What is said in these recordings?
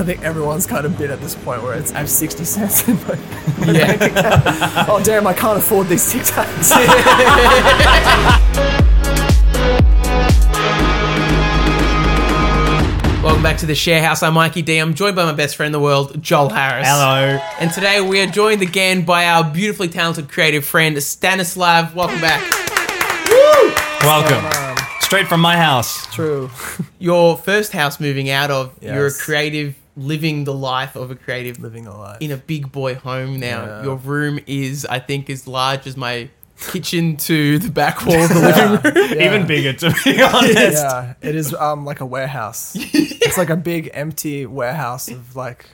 I think everyone's kind of been at this point where it's I have 60 cents in my Yeah. oh damn I can't afford these Tic Tacs. Welcome back to the Share House. I'm Mikey D. I'm joined by my best friend in the world, Joel Harris. Hello. And today we are joined again by our beautifully talented creative friend, Stanislav. Welcome back. Woo! Welcome. Straight from my house. True. Your first house moving out of, Yes. you're a creative living the life of a creative Living a life. in a big boy home now. Yeah. Your room is, I think, as large as my kitchen to the back wall of the living room. Yeah. Even bigger, to be honest. Yeah, it is um like a warehouse. it's like a big empty warehouse of like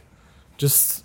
just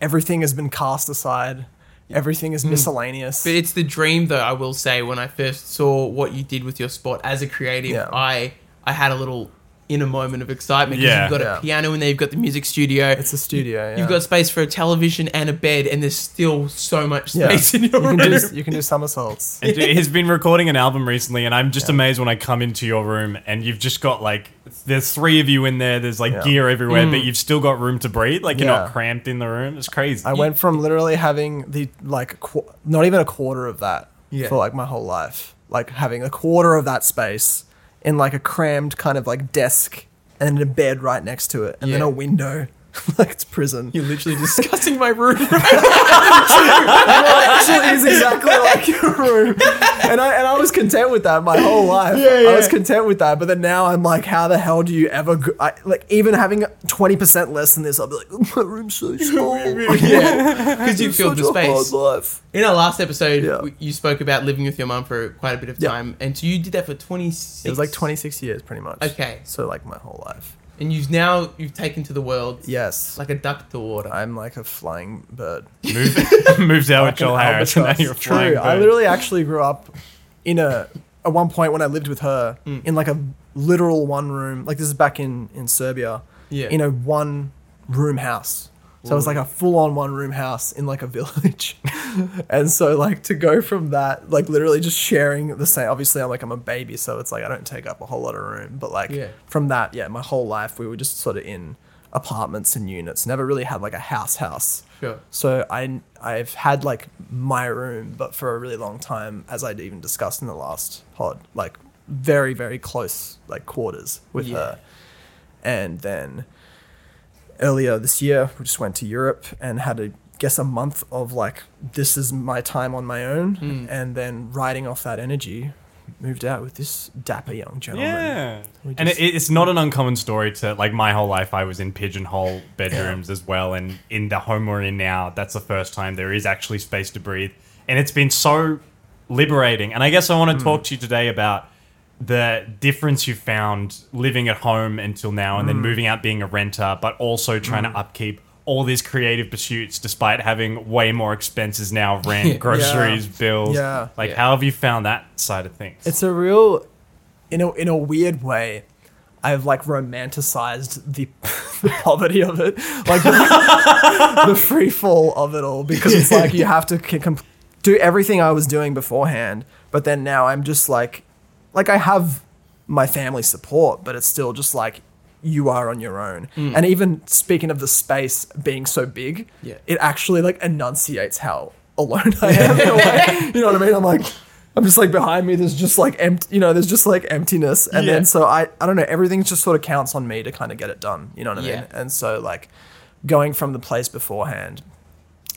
everything has been cast aside. Everything is miscellaneous. But it's the dream, though. I will say, when I first saw what you did with your spot as a creative, Yeah. I I had a little inner moment of excitement. 'cause Yeah. you've got Yeah. a piano in there, you've got the music studio, It's a studio. Yeah. you've got space for a television and a bed, and there's still so much yeah. space in your you room. can do you can do somersaults. And He's been recording an album recently, and I'm just Yeah. amazed when I come into your room and you've just got like, there's three of you in there, there's like Yeah. gear everywhere, but mm. you've still got room to breathe. Like you're Yeah. not cramped in the room. It's crazy. I went from literally having the like qu- not even a quarter of that Yeah. for like my whole life, like having a quarter of that space in like a crammed kind of like desk and a bed right next to it, and then a window, like it's prison. You're literally discussing my room. actually is exactly like your room. And I and I was content with that my whole life. I was content with that. But then now I'm like, how the hell do you ever go, I, like even having twenty percent less than this? I'll be like, oh, my room's so small. yeah, because you filled the such a hard space. life. In our last episode, Yeah. you spoke about living with your mum for quite a bit of Yeah. time, and so you did that for 26. It was like twenty six years, pretty much. Okay. So like my whole life. And you've now you've taken to the world Yes. like a duck to water. I'm like a flying bird. moved, moved out with Like an Joel Harris, and now albatross. you're a flying True. I bird. literally actually grew up in a at one point when I lived with her Mm. in like a literal one room. Like this is back in in Serbia. Yeah. In a one room house. So it was like a full on one room house in like a village. and so like to go from that, like literally just sharing the same obviously I'm like I'm a baby, so it's like I don't take up a whole lot of room. But like Yeah. from that, yeah, my whole life we were just sort of in apartments and units. Never really had like a house house. Sure. So I I've had like my room, but for a really long time, as I'd even discussed in the last pod, like very very close like quarters with Yeah. her, and then earlier this year we just went to Europe and had a guess a month of like this is my time on my own, Mm. and then riding off that energy, moved out with this dapper young gentleman. Yeah. We And it, it's not an uncommon story to, like, my whole life I was in pigeonhole bedrooms as well. And in the home we're in now, that's the first time there is actually space to breathe. And it's been so liberating. And I guess I want to talk to you today about the difference you found living at home until now and then mm. moving out being a renter, but also trying to mm. upkeep all these creative pursuits despite having way more expenses now rent, groceries, bills. Yeah. Like, Yeah. how have you found that side of things? It's a real, in a in a weird way, I've like romanticized the, the poverty of it, like the, the free fall of it all, because it's like you have to c- com- do everything I was doing beforehand, but then now I'm just like, like I have my family support, but it's still just like you are on your own. Hmm. And even speaking of the space being so big, Yeah. it actually like enunciates how alone I am. in a way. You know what I mean? I'm like, I'm just like behind me. There's just like empty. You know, there's just like emptiness, and Yeah. then so I, I don't know. Everything just sort of counts on me to kind of get it done. You know what I Yeah. mean? And so like, going from the place beforehand,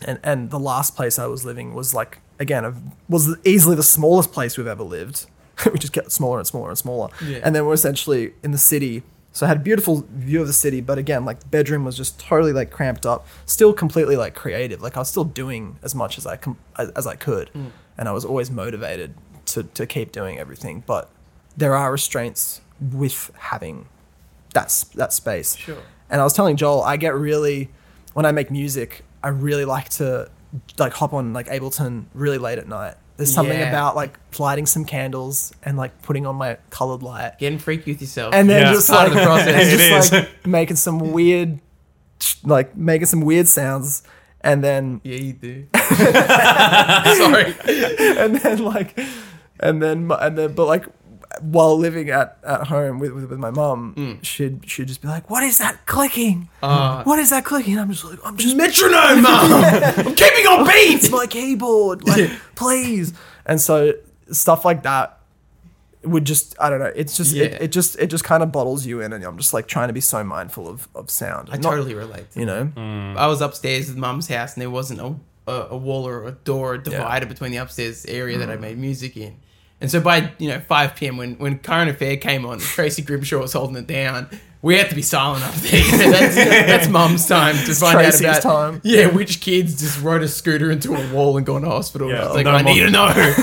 and and the last place I was living was like again was easily the smallest place we've ever lived. we just get smaller and smaller and smaller, Yeah. and then we're essentially in the city. So I had a beautiful view of the city, but again, like the bedroom was just totally like cramped up. Still completely like creative. Like I was still doing as much as I com- as, as I could, mm. and I was always motivated to to keep doing everything. But there are restraints with having that that space. Sure. And I was telling Joel, I get really when I make music, I really like to like hop on like Ableton really late at night. There's something Yeah. about like lighting some candles and like putting on my colored light Getting freaky with yourself. and then Yeah. just Part like of the process. and It just is. like making some weird like making some weird sounds and then yeah, you do. Sorry. and then like and then and then but like while living at, at home with, with, with my mom, Mm. she'd she'd just be like, "What is that clicking? Uh, what is that clicking?" And I'm just like, "I'm just metronome, mum. I'm keeping on it's beat. my keyboard, like please." And so stuff like that would just I don't know. It's just Yeah. it, it just it just kind of bottles you in, and I'm just like trying to be so mindful of of sound. I Not- totally relate. you know. I was upstairs at mum's house and there wasn't a, a, a wall or a door or a divider between the upstairs area that I Mm. made music in. And so by you know 5 p.m. when when Current Affair came on, Tracy Grimshaw was holding it down. We had to be silent up there. You know, that's, that's mum's time to find Tracy's out about time. yeah which kids just rode a scooter into a wall and gone to hospital. Yeah, It's like no I more- need to know.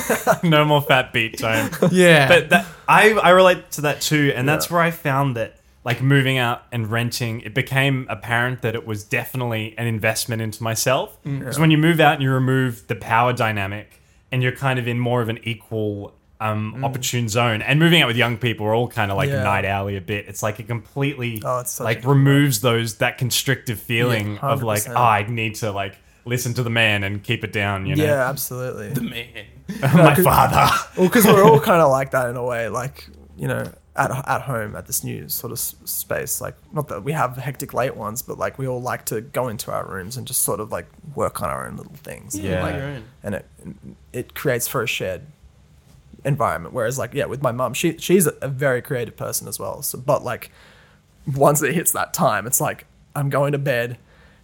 no more fat beat time. yeah, but that, I I relate to that too, and that's where I found that like moving out and renting, it became apparent that it was definitely an investment into myself. Mm. Because when you move out and you remove the power dynamic, and you're kind of in more of an equal. Um, opportune zone and moving out with young people are all kind of like Yeah. night alley a bit. It's like it completely Oh, like removes those that constrictive feeling Yeah, of like oh I need to like listen to the man and keep it down. You know, Yeah, absolutely. The man. my father. Well, because we're all kind of like that in a way, like you know, at at home at this new sort of space. Like, not that we have hectic late ones, but like we all like to go into our rooms and just sort of like work on our own little things. Yeah. like and it it creates for a shared environment. Whereas, like, yeah, with my mum, she she's a, very creative person as well. So, but like, once it hits that time, it's like I'm going to bed.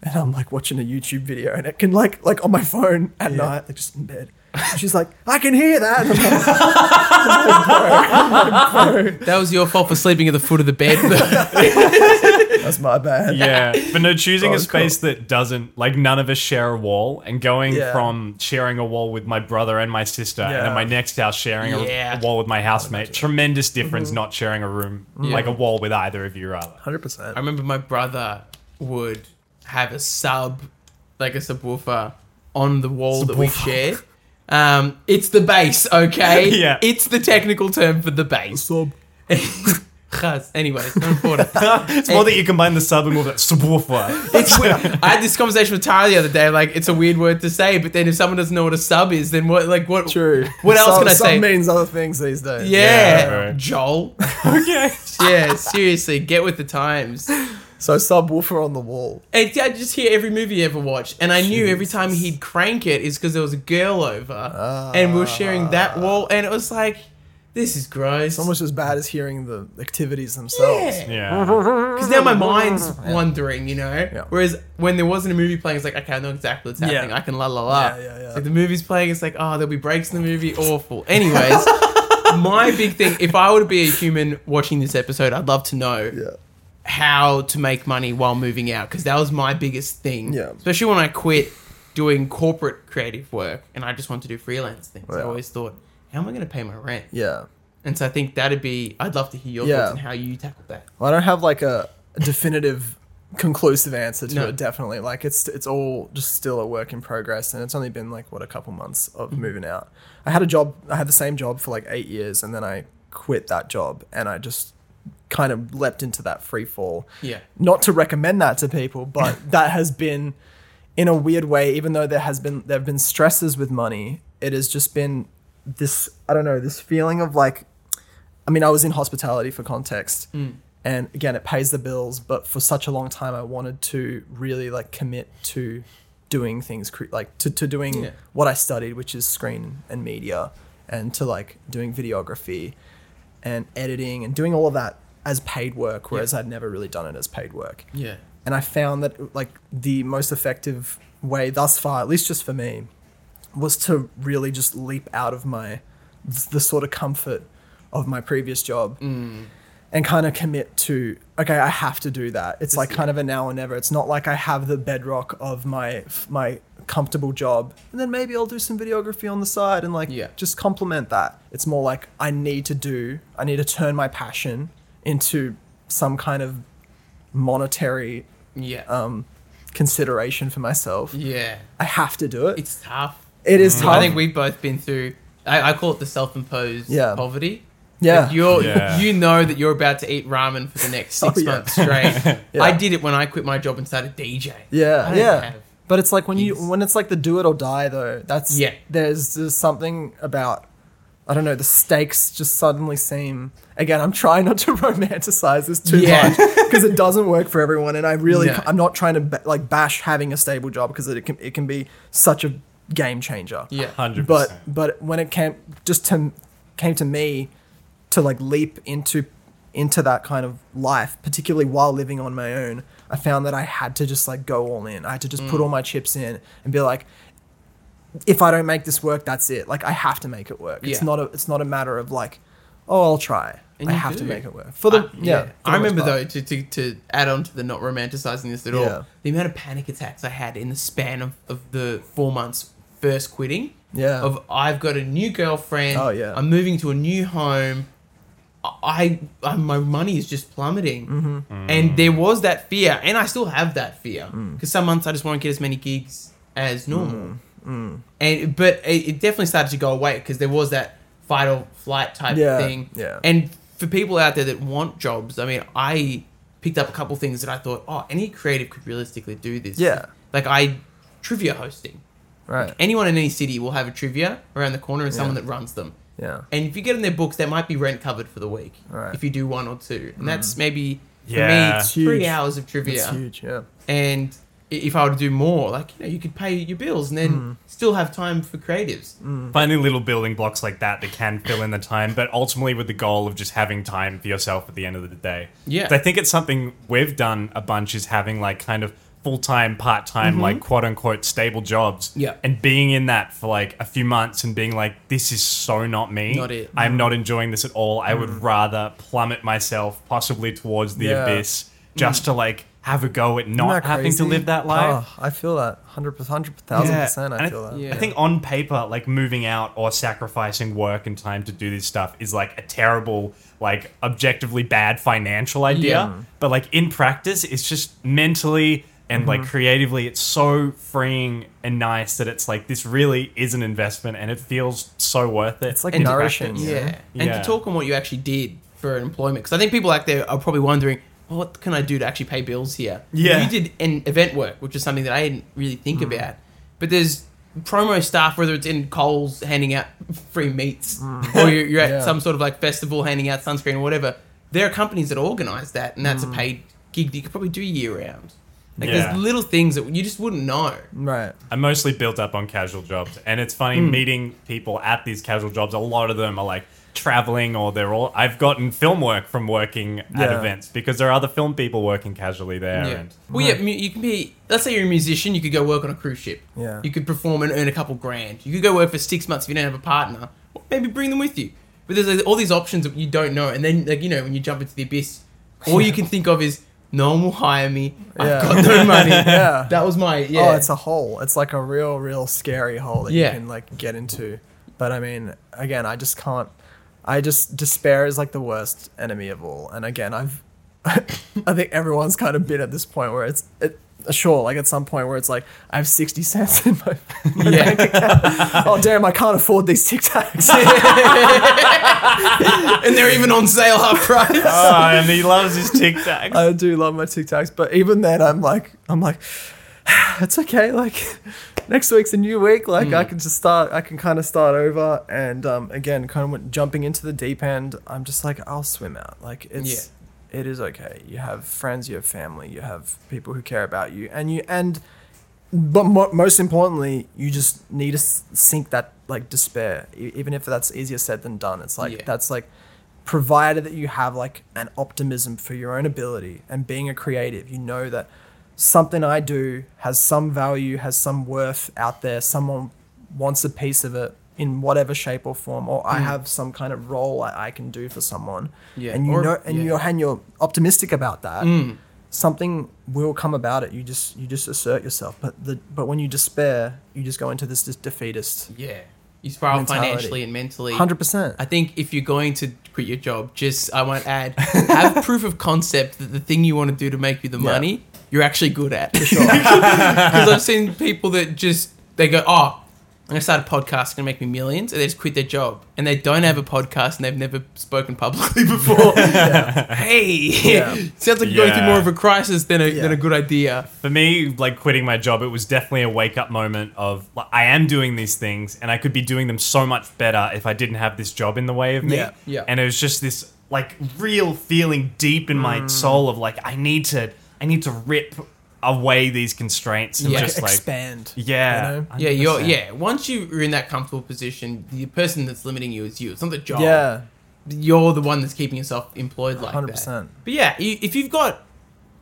And I'm like watching a YouTube video, and it can like like on my phone at night, like just in bed. And she's like, I can hear that. And I'm like, That was your fault for sleeping at the foot of the bed. That's my bad. yeah, but no, choosing Oh, a space that doesn't like none of us share a wall, and going Yeah. from sharing a wall with my brother and my sister, and then my next house sharing a- Yeah. a, wall with my housemate. Tremendous mm-hmm. difference not sharing a room, like a wall with either of you, rather. Hundred percent. I remember my brother would have a sub, like a subwoofer, on the wall that we Subwoofer. Share. Um, it's the bass, okay? Yeah. It's the technical term for the bass. Chaz. Anyways, not important. It's more that you combine the sub and all that subwoofer. It's weird. I had this conversation with Tara the other day. Like, it's a weird word to say, but then if someone doesn't know what a sub is, then what? Like, what? True. What else Some- can I some say? means other things these days. Yeah, Yeah, right. Joel. okay. Yeah, seriously, get with the times. So subwoofer on the wall. And I just hear every movie you ever watched, and I knew every time he'd crank it is because there was a girl over, ah. and we were sharing that wall, and it was like, this is gross. It's almost as bad as hearing the activities themselves. Yeah. Yeah. Because now my mind's wandering, you know. Yeah. Whereas when there wasn't a movie playing, it's like, okay, I know exactly what's happening. Yeah. I can la la la. Yeah, yeah, yeah. It's Like the movie's playing, it's like, oh, there'll be breaks in the movie. Awful. Anyways, my big thing, if I were to be a human watching this episode, I'd love to know Yeah. How to make money while moving out because that was my biggest thing. Yeah. Especially when I quit doing corporate creative work and I just wanted to do freelance things. I always thought, how am I going to pay my rent? Yeah. And so I think that'd be. I'd love to hear your Yeah. thoughts on how you tackled that. Well, I don't have like a definitive, conclusive answer to No. it. Definitely, like it's it's all just still a work in progress, and it's only been like what a couple months of Mm-hmm. moving out. I had a job. I had the same job for like eight years, and then I quit that job, and I just kind of leapt into that free fall. Yeah. Not to recommend that to people, but that has been in a weird way. Even though there has been there have been stresses with money, it has just been this. I don't know this feeling of like I mean, I was in hospitality for context, mm. and again, it pays the bills. But for such a long time, I wanted to really like commit to doing things, cre- like to, to doing Yeah. what I studied, which is screen and media, and to like doing videography and editing and doing all of that as paid work, whereas I'd never really done it as paid work. Yeah. And I found that like the most effective way thus far, at least just for me, was to really just leap out of my the sort of comfort of my previous job and kind of commit to okay i have to do that it's like kind of a now or never it's not like i have the bedrock of my my comfortable job and then maybe i'll do some videography on the side and like Yeah. just complement that it's more like i need to do i need to turn my passion into some kind of monetary Yeah. um consideration for myself yeah. i have to do it It's tough. it is tough I think we've both been through. I, I call it the self-imposed Yeah. poverty. yeah Like, you're Yeah. you know that you're about to eat ramen for the next six Oh, yeah. months straight. Yeah. I did it when I quit my job and started DJ. Yeah, I don't yeah. have But it's like when you when it's like the do it or die though. That's Yeah. There's there's something about I don't know, the stakes just suddenly seem. Again, I'm trying not to romanticize this too Yeah. much because it doesn't work for everyone, and I really, No. I'm not trying to ba- like bash having a stable job because it can it can be such a game changer. Yeah. Hundred But percent. but when it came just to came to me to like leap into into that kind of life, particularly while living on my own, I found that I had to just like go all in. I had to just put Mm. all my chips in and be like, if I don't make this work, that's it. Like I have to make it work. It's Yeah. not a it's not a matter of like, oh, I'll try. And I you have to do. make it work for the I- yeah. for I most remember part. though to, to to add on to the not romanticizing this at all. Yeah. The amount of panic attacks I had in the span of, of the four months first quitting. Yeah. Of I've got a new girlfriend. Oh, yeah. I'm moving to a new home. I, I my money is just plummeting, Mm-hmm. and there was that fear, and I still have that fear Mm. because some months I just won't get as many gigs as normal. Mm. And but it, it definitely started to go away because there was that fight or flight type Yeah, thing. yeah. And for people out there that want jobs, I mean, I picked up a couple things that I thought, oh, any creative could realistically do this. Yeah. Like I trivia hosting. right. Anyone in any city will have a trivia around the corner and someone that runs them. Yeah. And if you get in their books, there might be rent covered for the week. Right. Mm. If you do one or two. And that's maybe for Yeah. me It's three hours of It's trivia. huge. Yeah. And i- if I were to do more, like, you know, you could pay your bills and then Mm. still have time for creatives. Hmm. Finding little building blocks like that that can fill in the time, but ultimately with the goal of just having time for yourself at the end of the day. Yeah. I think it's something we've done a bunch is having like kind of full time, part time, mm-hmm. like quote unquote stable jobs. Yeah. And being in that for like a few months and being like, this is so not me. Not it. I'm not enjoying this at all. I would mm. rather plummet myself possibly towards the Yeah. abyss just mm. to like have a go at Isn't not that having to live that oh, life. Oh, I feel that. 100 100 thousand percent. I And feel that. yeah. I think on paper, like moving out or sacrificing work and time to do this stuff is like a terrible, like objectively bad financial idea. Yeah. But like in practice, it's just mentally and like mm-hmm. creatively, it's so freeing and nice that it's like this really is an investment and it feels so worth it. It's like And nourishing. Yeah. you? And Yeah. to talk on what you actually did for employment, because I think people out there are probably wondering, well, what can I do to actually pay bills here? Yeah. You did an event work, which is something that I didn't really think Mm. about. But there's promo staff, whether it's in Coles handing out free meats Mm. or you're, you're at Yeah. some sort of like festival handing out sunscreen or whatever. There are companies that organize that, and Mm. that's a paid gig that you could probably do year round. Like Yeah. there's little things that you just wouldn't know. Right. I'm mostly built up on casual jobs, and it's funny Hmm. meeting people at these casual jobs. A lot of them are like traveling, or they're all. I've gotten film work from working at Yeah. events because there are other film people working casually there. Yeah. And Well, yeah, you can be. Let's say you're a musician, you could go work on a cruise ship. Yeah. You could perform and earn a couple grand. You could go work for six months if you don't have a partner. Or maybe bring them with you. But there's like, all these options that you don't know, and then like you know when you jump into the abyss, all you can think of is no one will hire me. Yeah. I've got no money. Yeah. That was my yeah. Oh, it's a hole. It's like a real, real scary hole that Yeah. you can like get into. But I mean, again, I just can't. I just despair is like the worst enemy of all. And again, I've. I think everyone's kind of been at this point where it's it. Sure, like at some point where it's like I have sixty cents in my, my Yeah. bank account. Oh damn, I can't afford these Tic Tacs. and they're even on sale half price. oh, and he loves his Tic Tacs. I do love my Tic Tacs, but even then, I'm like, I'm like, it's okay. Like next week's a new week. Like Hmm. I can just start. I can kind of start over. And um, again, kind of went, jumping into the deep end. I'm just like, I'll swim out. Like it's, it is okay. You have friends. You have family. You have people who care about you, and you and. But mo- most importantly, you just need to s- sink that like despair, e- even if that's easier said than done. It's like Yeah. that's like provided that you have like an optimism for your own ability and being a creative you know that something i do has some value has some worth out there someone wants a piece of it in whatever shape or form or i have some kind of role I, I can do for someone Yeah, and you or- know and yeah. you're and you're optimistic about that Mm. something will come about it you just you just assert yourself but the but when you despair you just go into this, this defeatist Yeah. You spiral Mentality. financially and mentally. 100% I think if you're going to quit your job, just I won't add, have proof of concept that the thing you want to do to make you the Yeah. money, you're actually good at. Because I've seen people that just they go, oh, I'm gonna start a podcast, it's gonna make me millions, and they just quit their job, and they don't have a podcast, and they've never spoken publicly before. hey, Yeah. sounds like you're going through more of a crisis than a Yeah. than a good idea. For me, like quitting my job, it was definitely a wake up moment of like, I am doing these things and I could be doing them so much better if I didn't have this job in the way of me. Yeah, yeah. And it was just this like real feeling deep in Mm. my soul of like I need to I need to rip away these constraints and Yeah. just like expand. yeah. you know? Yeah, you're yeah. Once you're in that comfortable position, the person that's limiting you is you. It's not the job. Yeah, you're the one that's keeping yourself employed like hundred that. percent. But yeah, if you've got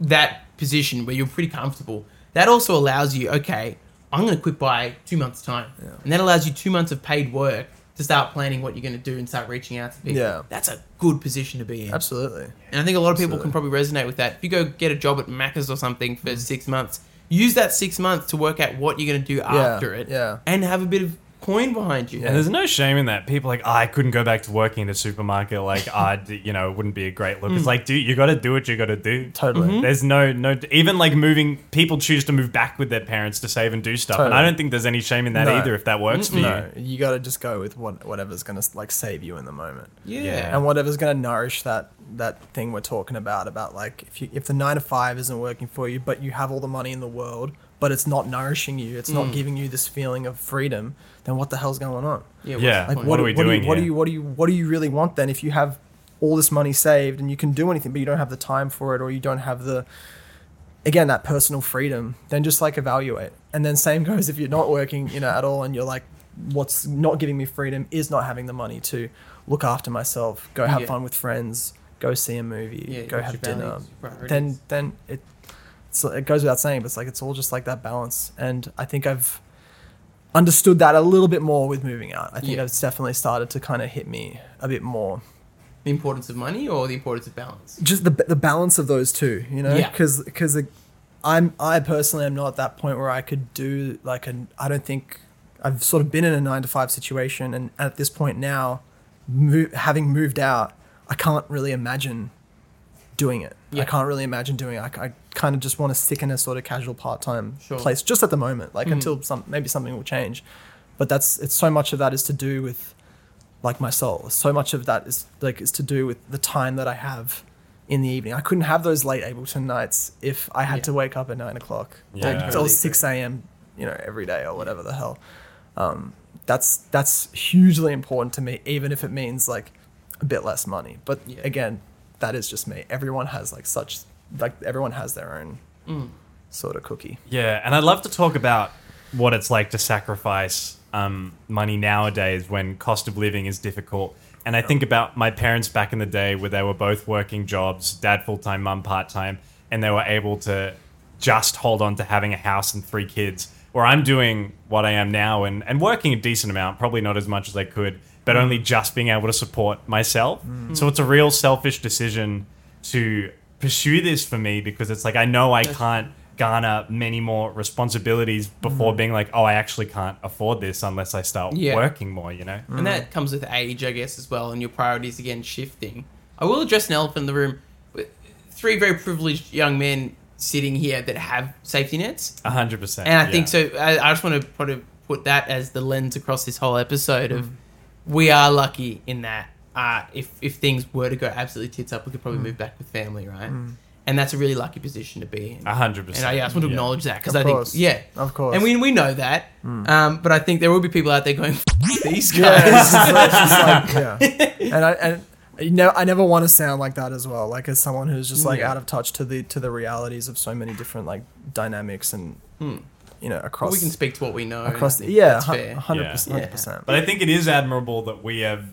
that position where you're pretty comfortable, that also allows you, okay, I'm going to quit by two months' time. And that allows you two months of paid work to start planning what you're going to do and start reaching out to people. Yeah. That's a good position to be in. Absolutely. And I think a lot of people Absolutely. can probably resonate with that. If you go get a job at Macca's or something Mm. for six months, use that six months to work out what you're going to do after it. yeah. And have a bit of coin behind you. And there's no shame in that. People are like, oh, I couldn't go back to working in a supermarket. Like, d you know, it wouldn't be a great Mm. look. It's like, dude, you got to do what you got to do. Totally. Mm-hmm. There's no, no, even like moving. People choose to move back with their parents to save and do stuff, and I don't think there's any shame in that No. either if that works for No, you. you got to just go with what whatever's gonna like save you in the moment, Yeah. Yeah. and whatever's gonna nourish that that thing we're talking about. About like if you if the nine to five isn't working for you, but you have all the money in the world, but it's not nourishing you, it's Mm. not giving you this feeling of freedom, then what the hell's going on? Yeah. what's Yeah. Like what what, are we what doing Do you, what do you what do you what do you really want then? If you have all this money saved and you can do anything, but you don't have the time for it, or you don't have the again that personal freedom, then just like evaluate. And then same goes if you're not working, you know, at all, and you're like, what's not giving me freedom is not having the money to look after myself, go have Yeah. fun with friends, go see a movie, Yeah, go have dinner. values. Then then it so it goes without saying, but it's like it's all just like that balance. And I think I've understood that a little bit more with moving out. I think Yeah. it's definitely started to kind of hit me a bit more. the importance of money or the importance of balance? Just the the balance of those two, you know, Yeah. because because I'm I personally am not at that point where I could do like an I don't think I've sort of been in a nine to five situation, and at this point now, mo- having moved out, I can't really imagine doing it. Yeah. I can't really imagine doing it. I, I kind of just want to stick in a sort of casual part time Sure. place just at the moment, like Mhm. until some maybe something will change. But that's it's so much of that is to do with like my soul. So much of that is like is to do with the time that I have in the evening. I couldn't have those late Ableton nights if I had Yeah. to wake up at nine o'clock Yeah. or, Totally or six a.m. You know every day or whatever the hell. Um, that's that's hugely important to me, even if it means like a bit less money. But Yeah. again, that is just me. Everyone has like such like everyone has their own Mm. sort of cookie. Yeah, and I'd love to talk about what it's like to sacrifice um, money nowadays when cost of living is difficult. And I think about my parents back in the day where they were both working jobs, dad full time, mum part time, and they were able to just hold on to having a house and three kids. Where I'm doing what I am now and, and working a decent amount, probably not as much as I could, but only just being able to support myself. Mm. So it's a real selfish decision to pursue this for me because it's like I know I can't garner many more responsibilities before mm. being like, oh, I actually can't afford this unless I start Yeah. working more, you know? And that comes with age, I guess, as well, and your priorities again shifting. I will address an elephant in the room. Three very privileged young men sitting here that have safety nets. A hundred percent. And I yeah. think so. I, I just want to put, a, put that as the lens across this whole episode of mm. We are lucky in that uh, if if things were to go absolutely tits up, we could probably move back with family, right? And that's a really lucky position to be in. A hundred And percent. I, yeah, I just want to Yeah. acknowledge that because I think, yeah, Of course. and we we know that. Um, but I think there will be people out there going, "F- "These Yeah, it's guys." it's like- yeah. And I and you know I never want to sound like that as well. Like as someone who's just like Yeah. out of touch to the to the realities of so many different like dynamics and you know across we can speak to what we know. across the yeah hundred percent, hundred percent. But I think it is admirable that we have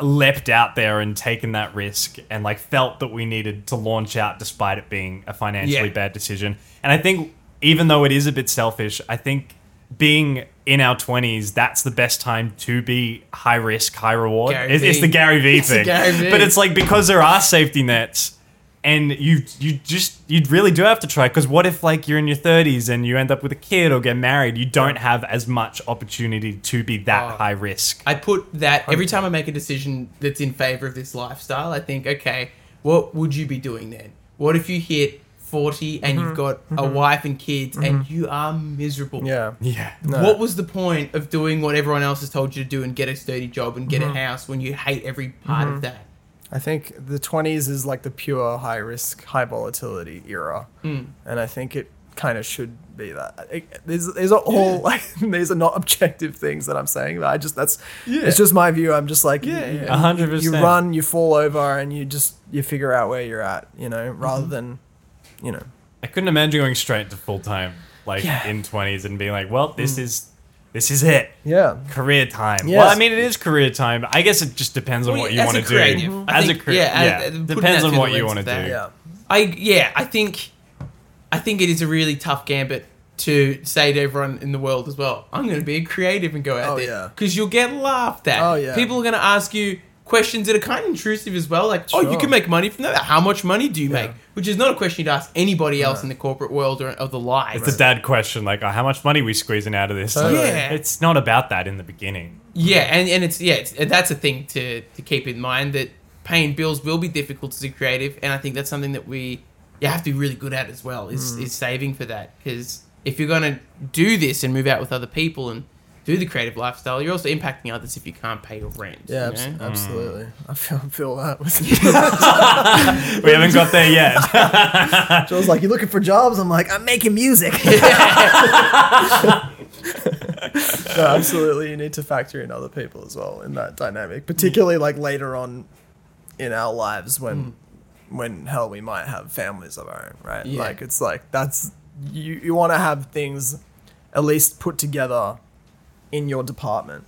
leapt out there and taken that risk and like felt that we needed to launch out despite it being a financially Yeah. bad decision. And I think even though it is a bit selfish, I think being in our 20s, that's the best time to be high risk, high reward. It's, it's the Gary Vee It's the thing. Gary Vee. But it's like because there are safety nets and you you just you really do have to try because what if like you're in your 30s and you end up with a kid or get married you don't have as much opportunity to be that Oh. high risk I put that every time I make a decision that's in favor of this lifestyle. I think, okay, what would you be doing then? What if you hit 40 and you've mm-hmm. got a mm-hmm. wife and kids and mm-hmm. you are miserable. Yeah. Yeah. No. What was the point of doing what everyone else has told you to do and get a sturdy job and Mm-hmm. get a house when you hate every part of that? I think the 20s is like the pure high risk, high volatility era. Mm. And I think it kind of should be that. It, these, these are all like, these are not objective things that I'm saying. But I just, that's, yeah. it's just my view. I'm just like, Yeah, you, yeah. you- A hundred you run, you fall over, and you just, you figure out where you're at, you know, rather Mm-hmm. than, you know, I couldn't imagine going straight to full time, like Yeah. in twenties, and being like, "Well, this is this is it, yeah. career time." Yes. Well, I mean, it is career time. I guess it just depends on Well, what you want to creative, do. I As a think- creative, yeah, yeah, uh, depends on what you want to do. Yeah. I yeah, I think I think it is a really tough gambit to say to everyone in the world as well. I'm going to be a creative and go out Oh, there yeah. because you'll get laughed at. Oh, yeah. People are going to ask you questions that are kind of intrusive as well, like, "Oh, you can make money from that. How much money do you Yeah. make?" Which is not a question you'd ask anybody else No. in the corporate world or of the life. It's a dad question, like, oh, "How much money are we squeezing out of this?" Totally. Like, Yeah. it's not about that in the beginning. Yeah, and, and it's yeah, it's, that's a thing to to keep in mind that paying bills will be difficult as a creative, and I think that's something that we you have to be really good at as well is Mm. is saving for that because if you're gonna do this and move out with other people and do the creative lifestyle, you're also impacting others if you can't pay your rent. Yeah, you abs- know? Mm. absolutely. I feel, feel that. With We haven't got there yet. Joel's like, "You are looking for jobs?" I'm like, "I'm making music." no, absolutely. You need to factor in other people as well in that dynamic, particularly like later on in our lives when, hmm. when hell, we might have families of our own, right? Yeah. Like it's like that's you. You want to have things at least put together in your department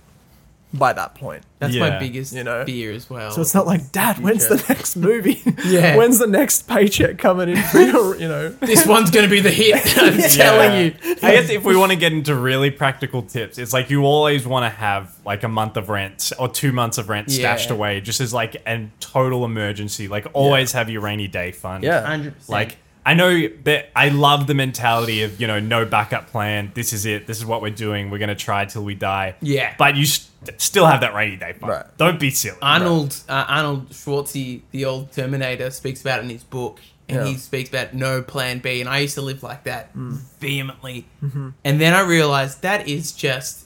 by that point. That's my Yeah. biggest You know? fear as well. So it's not like, Dad, when's the next movie? Yeah. when's the next paycheck coming in for your, you know? this one's gonna be the hit. I'm telling you. I guess if we want to get into really practical tips, it's like you always want to have like a month of rent or two months of rent stashed Yeah. away, just as like a total emergency. Like always have your rainy day fund. Yeah. Hundred percent. Like I know that I love the mentality of you know no backup plan. This is it. This is what we're doing. We're gonna try till we die. Yeah. But you st- still have that rainy day fund. Right. Don't be silly. Arnold uh, Arnold Schwartzy, the old Terminator, speaks about it in his book, and Yeah. he speaks about no plan B. And I used to live like that Mm. vehemently. Mm-hmm. And then I realized that is just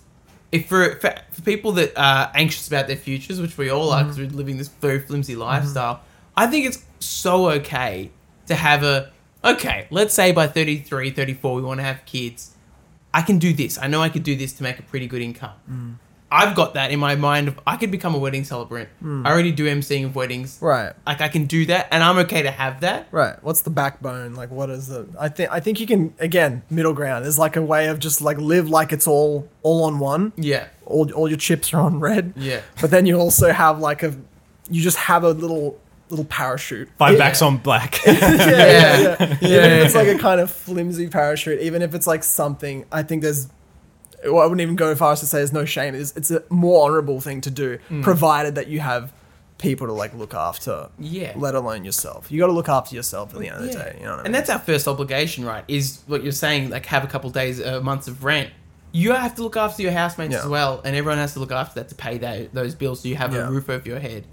if for, for for people that are anxious about their futures, which we all are Mm-hmm. because we're living this very flimsy lifestyle. I think it's so okay to have a okay. Let's say by 33, 34, we want to have kids. I can do this. I know I could do this to make a pretty good income. Mm. I've got that in my mind. Of, I could become a wedding celebrant. Mm. I already do emceeing of weddings. Right. Like I can do that, and I'm okay to have that. Right. What's the backbone? Like, what is the? I think I think you can again middle ground is like a way of just like live like it's all all on one. Yeah, All all your chips are on red. yeah. But then you also have like a, you just have a little little parachute. Five Yeah. backs on black. yeah, yeah, yeah. Yeah. Even if it's like a kind of flimsy parachute, even if it's like something, I think there's. Well, I wouldn't even go as far as to say there's no shame. It's, it's a more honorable thing to do, provided that you have people to like look after. Yeah. Let alone yourself. You got to look after yourself at the end of the day. You know what I mean? And that's our first obligation, right? Is what you're saying, like have a couple days, uh, months of rent. You have to look after your housemates Yeah. as well, and everyone has to look after that to pay that, those bills so you have Yeah. a roof over your head.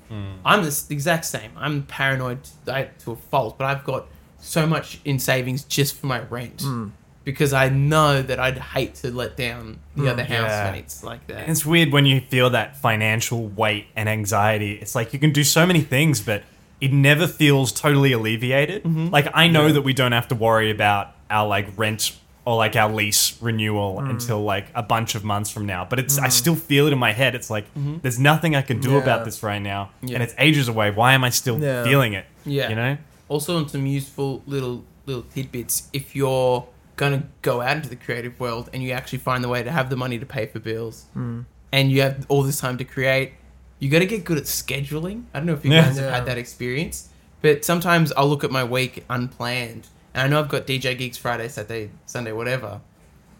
I'm the s- exact same. I'm paranoid to, to a fault, but I've got so much in savings just for my rent Hmm. because I know that I'd hate to let down the other Yeah. housemates like that. And it's weird when you feel that financial weight and anxiety. It's like you can do so many things, but it never feels totally alleviated. Mm-hmm. Like I know that we don't have to worry about our like rent or like our lease renewal Mm. until like a bunch of months from now. But it's I still feel it in my head. It's like Mm-hmm. there's nothing I can do Yeah. about this right now, Yeah. and it's ages away. Why am I still Yeah. feeling it? Yeah. you know. also on some useful little little tidbits if you're gonna go out into the creative world and you actually find the way to have the money to pay for bills and you have all this time to create you got to get good at scheduling i don't know if you guys have had that experience but sometimes i'll look at my week unplanned and i know i've got dj gigs friday saturday sunday whatever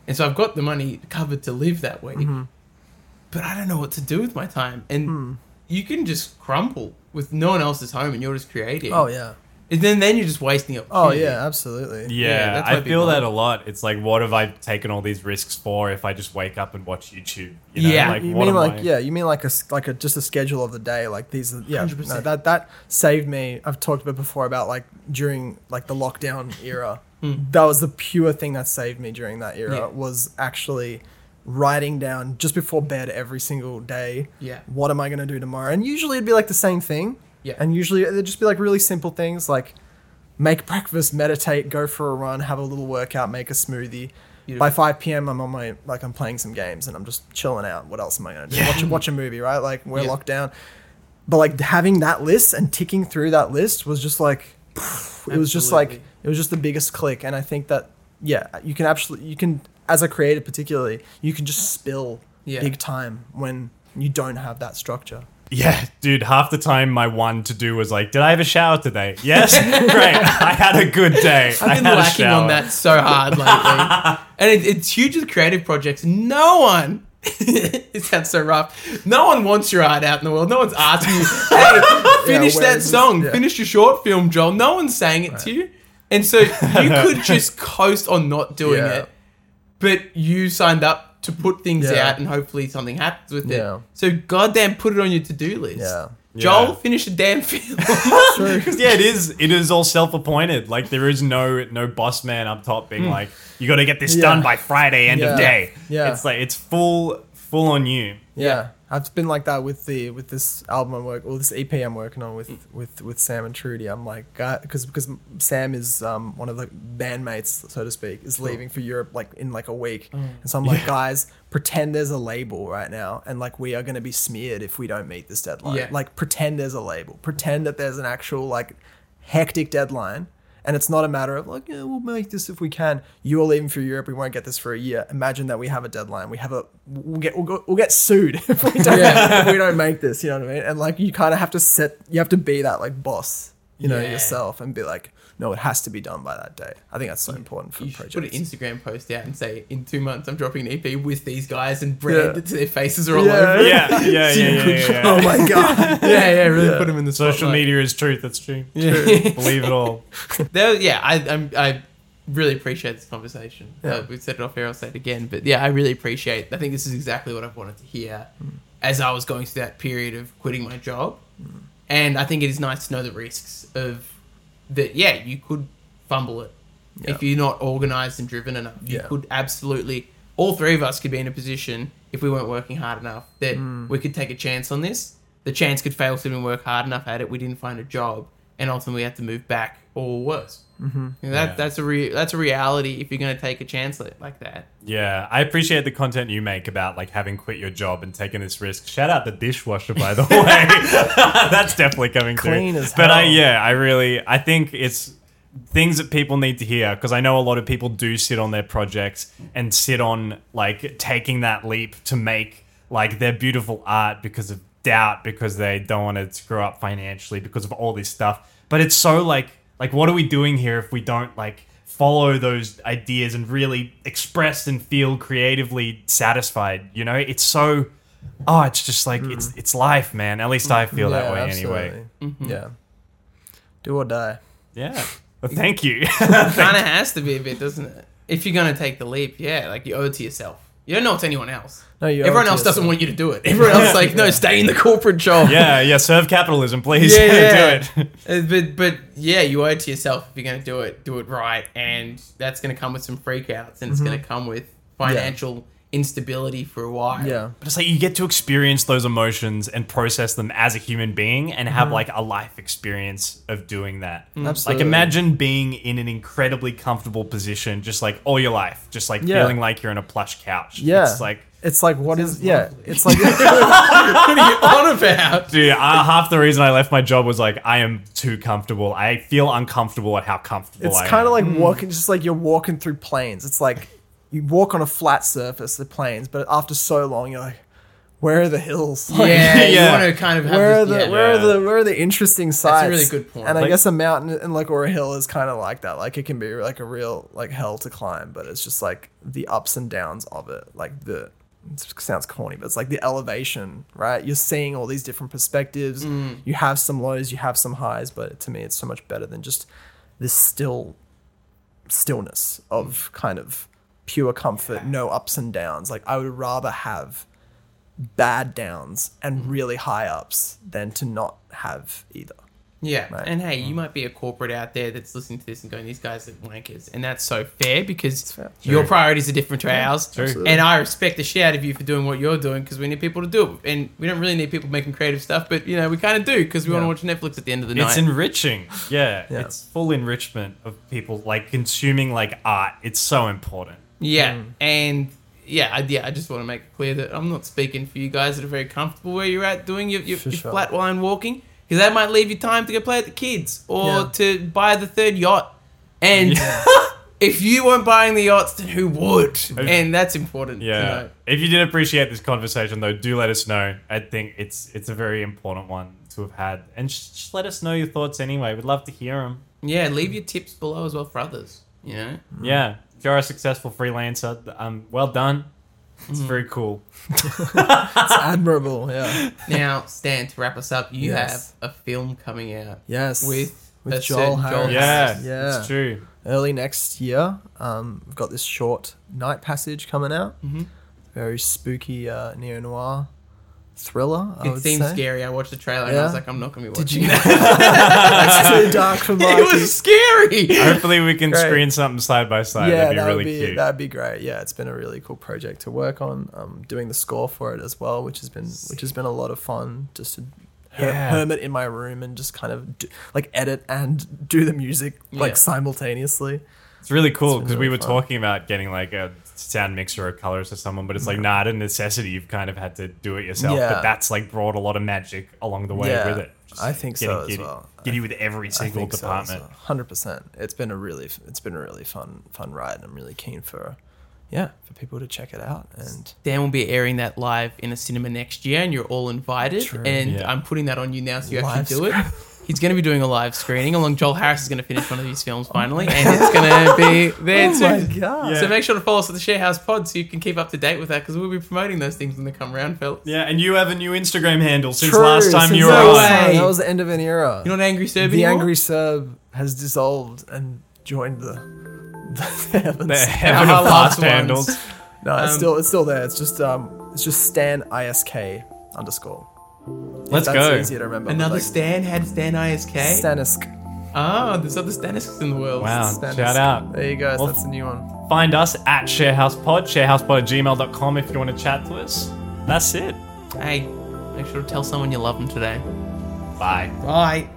and so i've got the money covered to live that week Mm-hmm. but i don't know what to do with my time and Hmm. you can just crumble with no one else is home and you're just creating oh yeah. And then then you're just wasting it. Oh yeah, absolutely. Yeah, Yeah, that's why I feel people- that a lot. It's like, what have I taken all these risks for if I just wake up and watch YouTube? You know? Yeah. like, you what mean am like I- yeah, you mean like a s- like a just a schedule of the day, like these are- yeah, 100%. no, that that saved me. I've talked about before about like during like the lockdown era. Hmm. That was the pure thing that saved me during that era Yeah. was actually writing down just before bed every single day. Yeah. What am I going to do tomorrow? And usually it'd be like the same thing. Yeah. And usually uh, they'd just be like really simple things like make breakfast, meditate, go for a run, have a little workout, make a smoothie. Beautiful. By 5 p.m., I'm on my like I'm playing some games and I'm just chilling out. What else am I gonna do? Watch, a- watch a movie, right? Like we're Yeah. locked down. But like having that list and ticking through that list was just like it was just like it was just the biggest click. And I think that yeah, you can absolutely you can as a creator particularly you can just spill Yeah. big time when you don't have that structure. Yeah, dude, half the time my one to do was like, did I have a shower today? Yes? Great. I had a good day. I've been lacking on that so hard lately, and it, it's huge with creative projects. No one. it sounds so rough. No one wants your art out in the world. No one's asking you, "Hey, finish where that is this?" song. Yeah. Finish your short film, Joel." No one's saying it to you, and so you could just coast on not doing Yeah. it. But you signed up to put things Yeah. out, and hopefully something happens with Yeah. it. So goddamn, put it on your to-do list. Yeah. Joel, Yeah. finish a damn film. True. yeah, it is. It is all self-appointed. Like there is no no boss man up top being hmm. like, you got to get this Yeah. done by Friday end Yeah. of day. Yeah. it's like it's full full on you. Yeah, I've been like that with the with this album I'm work or this EP I'm working on with with with Sam and Trudy. I'm like, because because Sam is um one of the bandmates, so to speak, is leaving for Europe like in like a week, and so I'm like, guys, pretend there's a label right now, and like we are gonna be smeared if we don't meet this deadline. Yeah. Like pretend there's a label, pretend that there's an actual like hectic deadline. And it's not a matter of like, yeah, we'll make this if we can. You are leaving for Europe. We won't get this for a year. Imagine that we have a deadline. We have a we'll get we'll, go, we'll get sued if we don't if we don't make this. You know what I mean? And like you kind of have to set. You have to be that like boss. You know Yeah. yourself and be like, no, it has to be done by that day. I think that's so important for You should projects. put an Instagram post out and say, in two months, I'm dropping an EP with these guys and brand Yeah. it to their faces are all Yeah. over it. Yeah, yeah, yeah, yeah. yeah, yeah. oh my god! Yeah, yeah, really Yeah. put them in the Social spotlight. media is truth. That's true. Yeah. Believe it all. There- yeah, I, I'm, I really appreciate this conversation. Yeah. Uh, we've said it off air, I'll say it again. But yeah, I really appreciate I think this is exactly what I've wanted to hear Mm. as I was going through that period of quitting my job. Mm. And I think it is nice to know the risks of that, yeah, you could fumble it. Yeah. If you're not organized and driven enough, you Yeah. could absolutely, all three of us could be in a position, if we weren't working hard enough, that Mm. we could take a chance on this. The chance could fail so we didn't work hard enough at it, we didn't find a job, and ultimately we had to move back or worse. Mm-hmm. that, Yeah. That's a re- that's a reality if you're going to take a chance like, like that. Yeah, I appreciate the content you make about like having quit your job and taking this risk. Shout out the dishwasher, by the way. That's definitely coming Clean through. as But I, yeah, I really, I think it's things that people need to hear because I know a lot of people do sit on their projects and sit on like taking that leap to make like their beautiful art because of doubt, because they don't want to screw up financially, because of all this stuff. But it's so like, like, what are we doing here if we don't like follow those ideas and really express and feel creatively satisfied? You know, it's so. Oh, it's just like hmm. it's it's life, man. At least I mm-hmm. feel that Yeah, way anyway. absolutely. Mm-hmm. Yeah. Do or die. Yeah. Well, thank you. kind of has to be a bit, doesn't it? If you're going to take the leap, yeah, like you owe it to yourself. You don't know it's anyone else. No, you Everyone else doesn't want you to do it. Everyone else is like, no, stay in the corporate job. yeah, yeah. Serve capitalism, please. yeah, yeah. do it. Uh, but but yeah, you owe it to yourself if you're going to do it. Do it right, and that's going to come with some freakouts, and it's going to come with financial instability for a while. Yeah. But it's like you get to experience those emotions and process them as a human being and have mm-hmm. like a life experience of doing that. Mm. Absolutely. Like imagine being in an incredibly comfortable position just like all your life, just like Yeah. feeling like you're on a plush couch. Yeah. It's like It's like what is Sounds yeah. It's like what are you on about? Dude, I, half the reason I left my job was like I am too comfortable. I feel uncomfortable at how comfortable it's I kind of am. like mm. walking, just like you're walking through plains. It's like you walk on a flat surface, the plains, but after so long, you're like, where are the hills? Like, Yeah, you Yeah. want to kind of have Where are the yeah. where are the where are the interesting sites? That's a really good point. And I guess a mountain and like or a hill is kind of like that. Like it can be like a real like hell to climb, but it's just like the ups and downs of it, like the it sounds corny, but it's like the elevation, right? You're seeing all these different perspectives. Mm. You have some lows, you have some highs, but to me, it's so much better than just this still stillness of kind of pure comfort, no ups and downs. Like I would rather have bad downs and mm. really high ups than to not have either. Yeah, Right. and hey, you mm. might be a corporate out there that's listening to this and going, "These guys are wankers," and that's so fair because fair. your True. priorities are different to ours. True. Absolutely. And I respect the shit out of you for doing what you're doing because we need people to do it, and we don't really need people making creative stuff, but you know we kind of do because we Yeah. want to watch Netflix at the end of the night. It's enriching. Yeah, Yeah. it's full enrichment of people like consuming like art. It's so important. Yeah, Mm. and yeah, I, yeah. I just want to make it clear that I'm not speaking for you guys that are very comfortable where you're at doing your, your, your sure. flatline walking because that might leave you time to go play with the kids or Yeah. to buy the third yacht. And if you weren't buying the yachts, then who would? And that's important. to Yeah. know. If you did appreciate this conversation, though, do let us know. I think it's it's a very important one to have had, and just, just let us know your thoughts anyway. We'd love to hear them. Yeah, leave your tips below as well for others. You know. Yeah, you're a successful freelancer, um, well done. It's very cool. It's admirable. Yeah. Now, Stan, to wrap us up, you Yes. have a film coming out Yes. with with a Joel certain Harris. Yeah, Yeah. it's true. early next year. Um, we've got this short Night Passage coming out. Mhm. Very spooky uh, neo noir thriller. I It would seems say. scary. I watched the trailer and I was like, I'm not going to be watching Did you? that. it's too dark for it was scary. Hopefully, we can Great. screen something side by side. yeah, That'd be that really would be cute. that'd be great. Yeah, it's been a really cool project to work on. Um, doing the score for it as well, which has been which has been a lot of fun. Just to her- Yeah. hermit in my room and just kind of do, like edit and do the music like Yeah. simultaneously. It's really cool It's been because we were fun. talking about getting like a sound mixer or colors or someone, but it's like, nah, out of necessity, you've kind of had to do it yourself. Yeah. But that's like brought a lot of magic along the way Yeah, with it. I think so getting as giddy, well. Giddy with every single department. Hundred percent. It's been a really it's been a really fun fun ride. And I'm really keen for yeah for people to check it out and Dan will be airing that live in a cinema next year, and you're all invited. True. And Yeah. I'm putting that on you now, so you Live actually do it. He's going to be doing a live screening along. Joel Harris is going to finish one of his films finally, and it's going to be there oh too. my god. Yeah. So make sure to follow us at the Sharehouse Pod so you can keep up to date with that because we'll be promoting those things when they come around, fellas. Yeah, and you have a new Instagram handle since True, last time since you were that No on. way. That was the end of an era. You're not angry Serb the anymore? angry Serb has dissolved and joined the, the heavens. The heaven Our of last past handles. ones. no, it's um, still it's still there. It's just um it's just Stan ISK underscore. If Let's that's go. easier to remember. Another like, Stan had Stan ISK. Stanisk. Oh, ah, there's other Stanisks in the world. Wow, Stanisk. shout out. There you go. Well, that's a new one. Find us at sharehousepod, sharehousepod at gmail.com if you want to chat to us. That's it. Hey, make sure to tell someone you love them today. Bye. Bye.